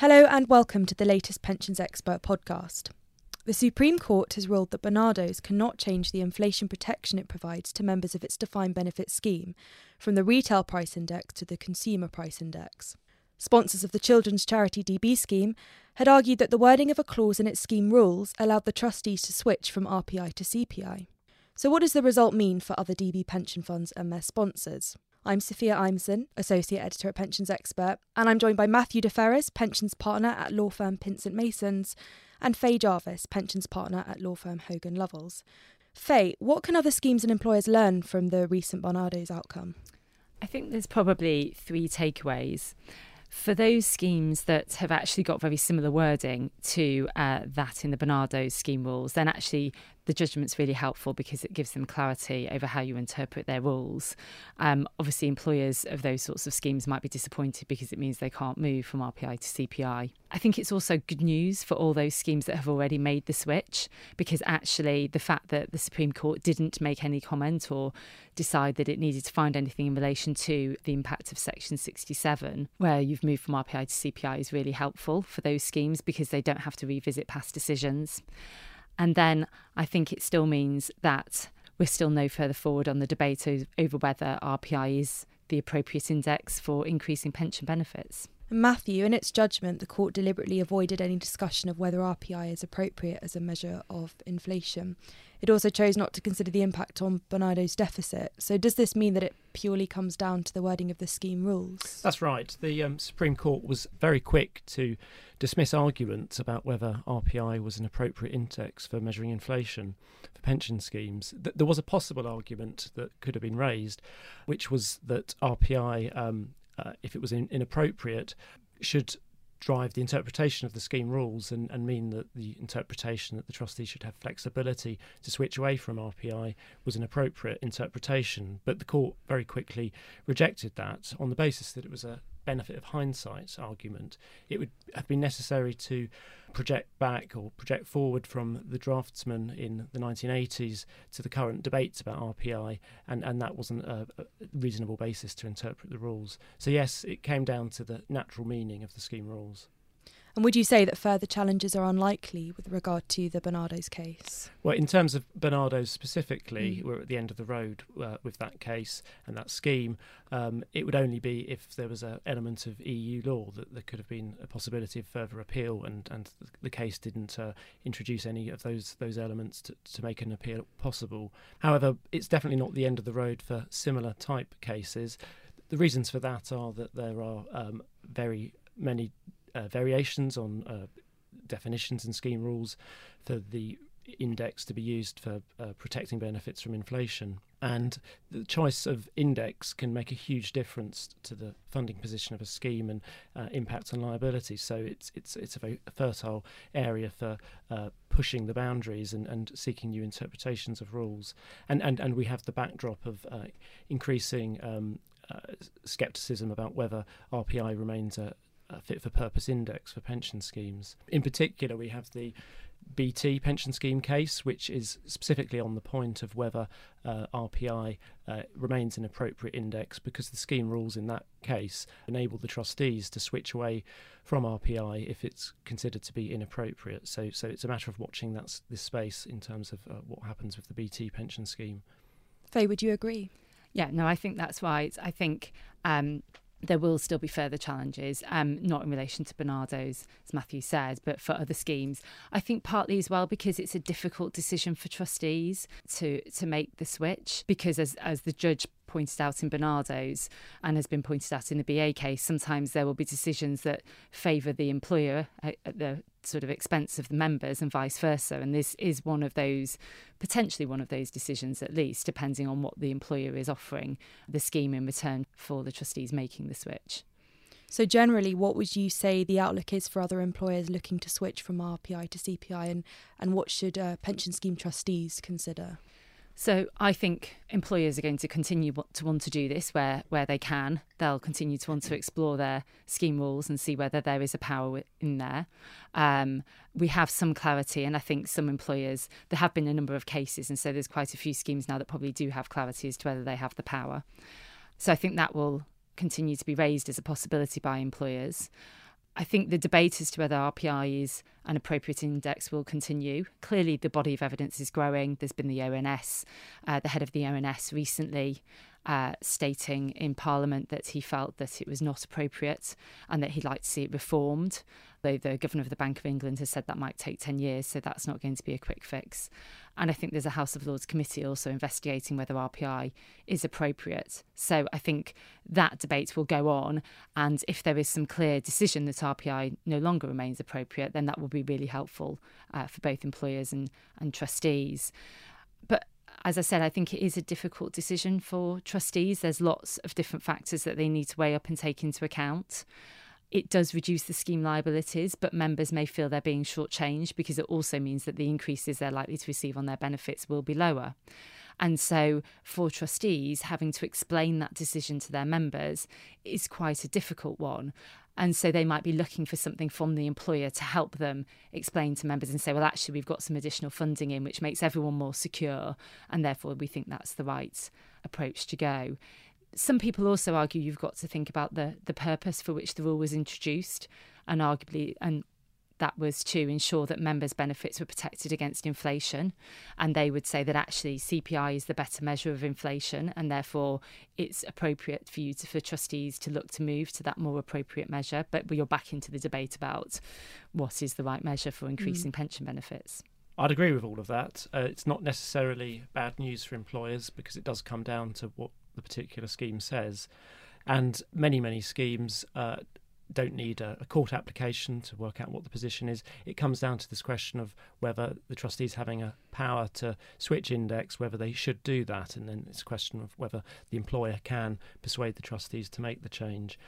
Hello and welcome to the latest Pensions Expert podcast. The Supreme Court has ruled that Barnardo's cannot change the inflation protection it provides to members of its defined benefit scheme from the retail price index to the consumer price index. Sponsors of the children's charity DB scheme had argued that the wording of a clause in its scheme rules allowed the trustees to switch from RPI to CPI. So, what does the result mean for other DB pension funds and their sponsors? I'm Sophia Imson, Associate Editor at Pensions Expert, and I'm joined by Matthew DeFerris, Pensions Partner at law firm Pinsent Masons, and Faye Jarvis, Pensions Partner at law firm Hogan Lovells. Faye, what can other schemes and employers learn from the recent Barnardo's outcome? I think there's probably three takeaways. For those schemes that have actually got very similar wording to uh, that in the Barnardo's scheme rules, then actually the judgment's really helpful because it gives them clarity over how you interpret their rules. Um, obviously, employers of those sorts of schemes might be disappointed because it means they can't move from RPI to CPI. I think it's also good news for all those schemes that have already made the switch because actually the fact that the Supreme Court didn't make any comment or decide that it needed to find anything in relation to the impact of Section 67, where you've moved from RPI to CPI, is really helpful for those schemes because they don't have to revisit past decisions. And then I think it still means that we're still no further forward on the debate over whether RPI is the appropriate index for increasing pension benefits. Matthew, in its judgment, the court deliberately avoided any discussion of whether RPI is appropriate as a measure of inflation. It also chose not to consider the impact on Barnardo's deficit. So, does this mean that it purely comes down to the wording of the scheme rules? That's right. The um, Supreme Court was very quick to dismiss arguments about whether RPI was an appropriate index for measuring inflation for pension schemes. Th- there was a possible argument that could have been raised, which was that RPI um, uh, if it was in, inappropriate, should drive the interpretation of the scheme rules and, and mean that the interpretation that the trustee should have flexibility to switch away from RPI was an appropriate interpretation. But the court very quickly rejected that on the basis that it was a benefit of hindsight argument, it would have been necessary to project back or project forward from the draftsman in the 1980s to the current debates about RPI, and, and that wasn't a, a reasonable basis to interpret the rules. So, yes, it came down to the natural meaning of the scheme rules. And would you say that further challenges are unlikely with regard to the Barnardo's case? Well, in terms of Barnardo's specifically, mm. we're at the end of the road uh, with that case and that scheme. Um, it would only be if there was an element of EU law that there could have been a possibility of further appeal, and, and the case didn't uh, introduce any of those those elements to, to make an appeal possible. However, it's definitely not the end of the road for similar type cases. The reasons for that are that there are um, very many uh, variations on uh, definitions and scheme rules for the index to be used for uh, protecting benefits from inflation. And the choice of index can make a huge difference to the funding position of a scheme and uh, impact on liability. So it's it's it's a very fertile area for uh, pushing the boundaries and, and seeking new interpretations of rules. And and, and we have the backdrop of uh, increasing um, uh, skepticism about whether RPI remains a a fit for purpose index for pension schemes. In particular, we have the BT pension scheme case, which is specifically on the point of whether uh, RPI uh, remains an appropriate index because the scheme rules in that case enable the trustees to switch away from RPI if it's considered to be inappropriate. So, so it's a matter of watching that this space in terms of uh, what happens with the BT pension scheme. Faye, would you agree? Yeah, no, I think that's right. I think um, there will still be further challenges, um, not in relation to Barnardo's, as Matthew said, but for other schemes. I think partly as well because it's a difficult decision for trustees to to make the switch, because as as the judge pointed out in Barnardo's and has been pointed out in the BA case, sometimes there will be decisions that favour the employer at the sort of expense of the members and vice versa. And this is one of those, potentially one of those decisions at least, depending on what the employer is offering the scheme in return for the trustees making the switch. So, generally, what would you say the outlook is for other employers looking to switch from RPI to CPI, and, and what should uh, pension scheme trustees consider? So I think employers are going to continue to want to do this where where they can. They'll continue to want to explore their scheme rules and see whether there is a power in there. Um, we have some clarity, and I think some employers there have been a number of cases, and so there's quite a few schemes now that probably do have clarity as to whether they have the power. So I think that will continue to be raised as a possibility by employers. I think the debate as to whether RPI is an appropriate index will continue. Clearly, the body of evidence is growing. There's been the ONS, uh, the head of the ONS recently uh, stating in Parliament that he felt that it was not appropriate and that he'd like to see it reformed. Though the Governor of the Bank of England has said that might take 10 years, so that's not going to be a quick fix. And I think there's a House of Lords committee also investigating whether RPI is appropriate. So I think that debate will go on. And if there is some clear decision that RPI no longer remains appropriate, then that will be really helpful uh, for both employers and, and trustees. But as I said, I think it is a difficult decision for trustees. There's lots of different factors that they need to weigh up and take into account. It does reduce the scheme liabilities, but members may feel they're being shortchanged because it also means that the increases they're likely to receive on their benefits will be lower. And so, for trustees, having to explain that decision to their members is quite a difficult one. And so they might be looking for something from the employer to help them explain to members and say, well, actually, we've got some additional funding in, which makes everyone more secure. And therefore, we think that's the right approach to go. Some people also argue you've got to think about the, the purpose for which the rule was introduced, and arguably, and that was to ensure that members' benefits were protected against inflation. And they would say that actually CPI is the better measure of inflation, and therefore it's appropriate for you to, for trustees to look to move to that more appropriate measure. But you're back into the debate about what is the right measure for increasing mm. pension benefits. I'd agree with all of that. Uh, it's not necessarily bad news for employers because it does come down to what the particular scheme says. And many, many schemes uh, don't need a, a, court application to work out what the position is. It comes down to this question of whether the trustees having a power to switch index, whether they should do that, and then it's a question of whether the employer can persuade the trustees to make the change.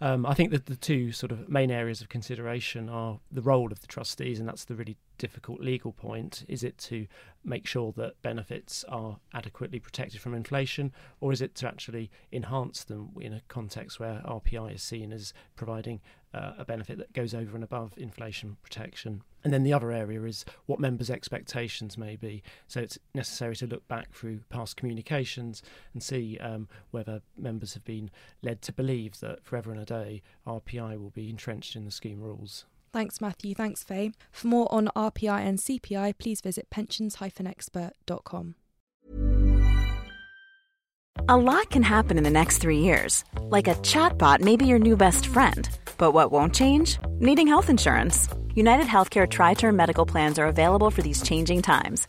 Um, I think that the two sort of main areas of consideration are the role of the trustees, and that's the really difficult legal point. Is it to make sure that benefits are adequately protected from inflation, or is it to actually enhance them in a context where RPI is seen as providing uh, a benefit that goes over and above inflation protection? And then the other area is what members' expectations may be. So it's necessary to look back through past communications and see um, whether members have been led to believe that forever and a day RPI will be entrenched in the scheme rules. Thanks, Matthew. Thanks, Faye. For more on RPI and CPI, please visit pensions-expert.com. A lot can happen in the next three years. Like a chatbot may be your new best friend. But what won't change? Needing health insurance. United Healthcare Tri Term Medical Plans are available for these changing times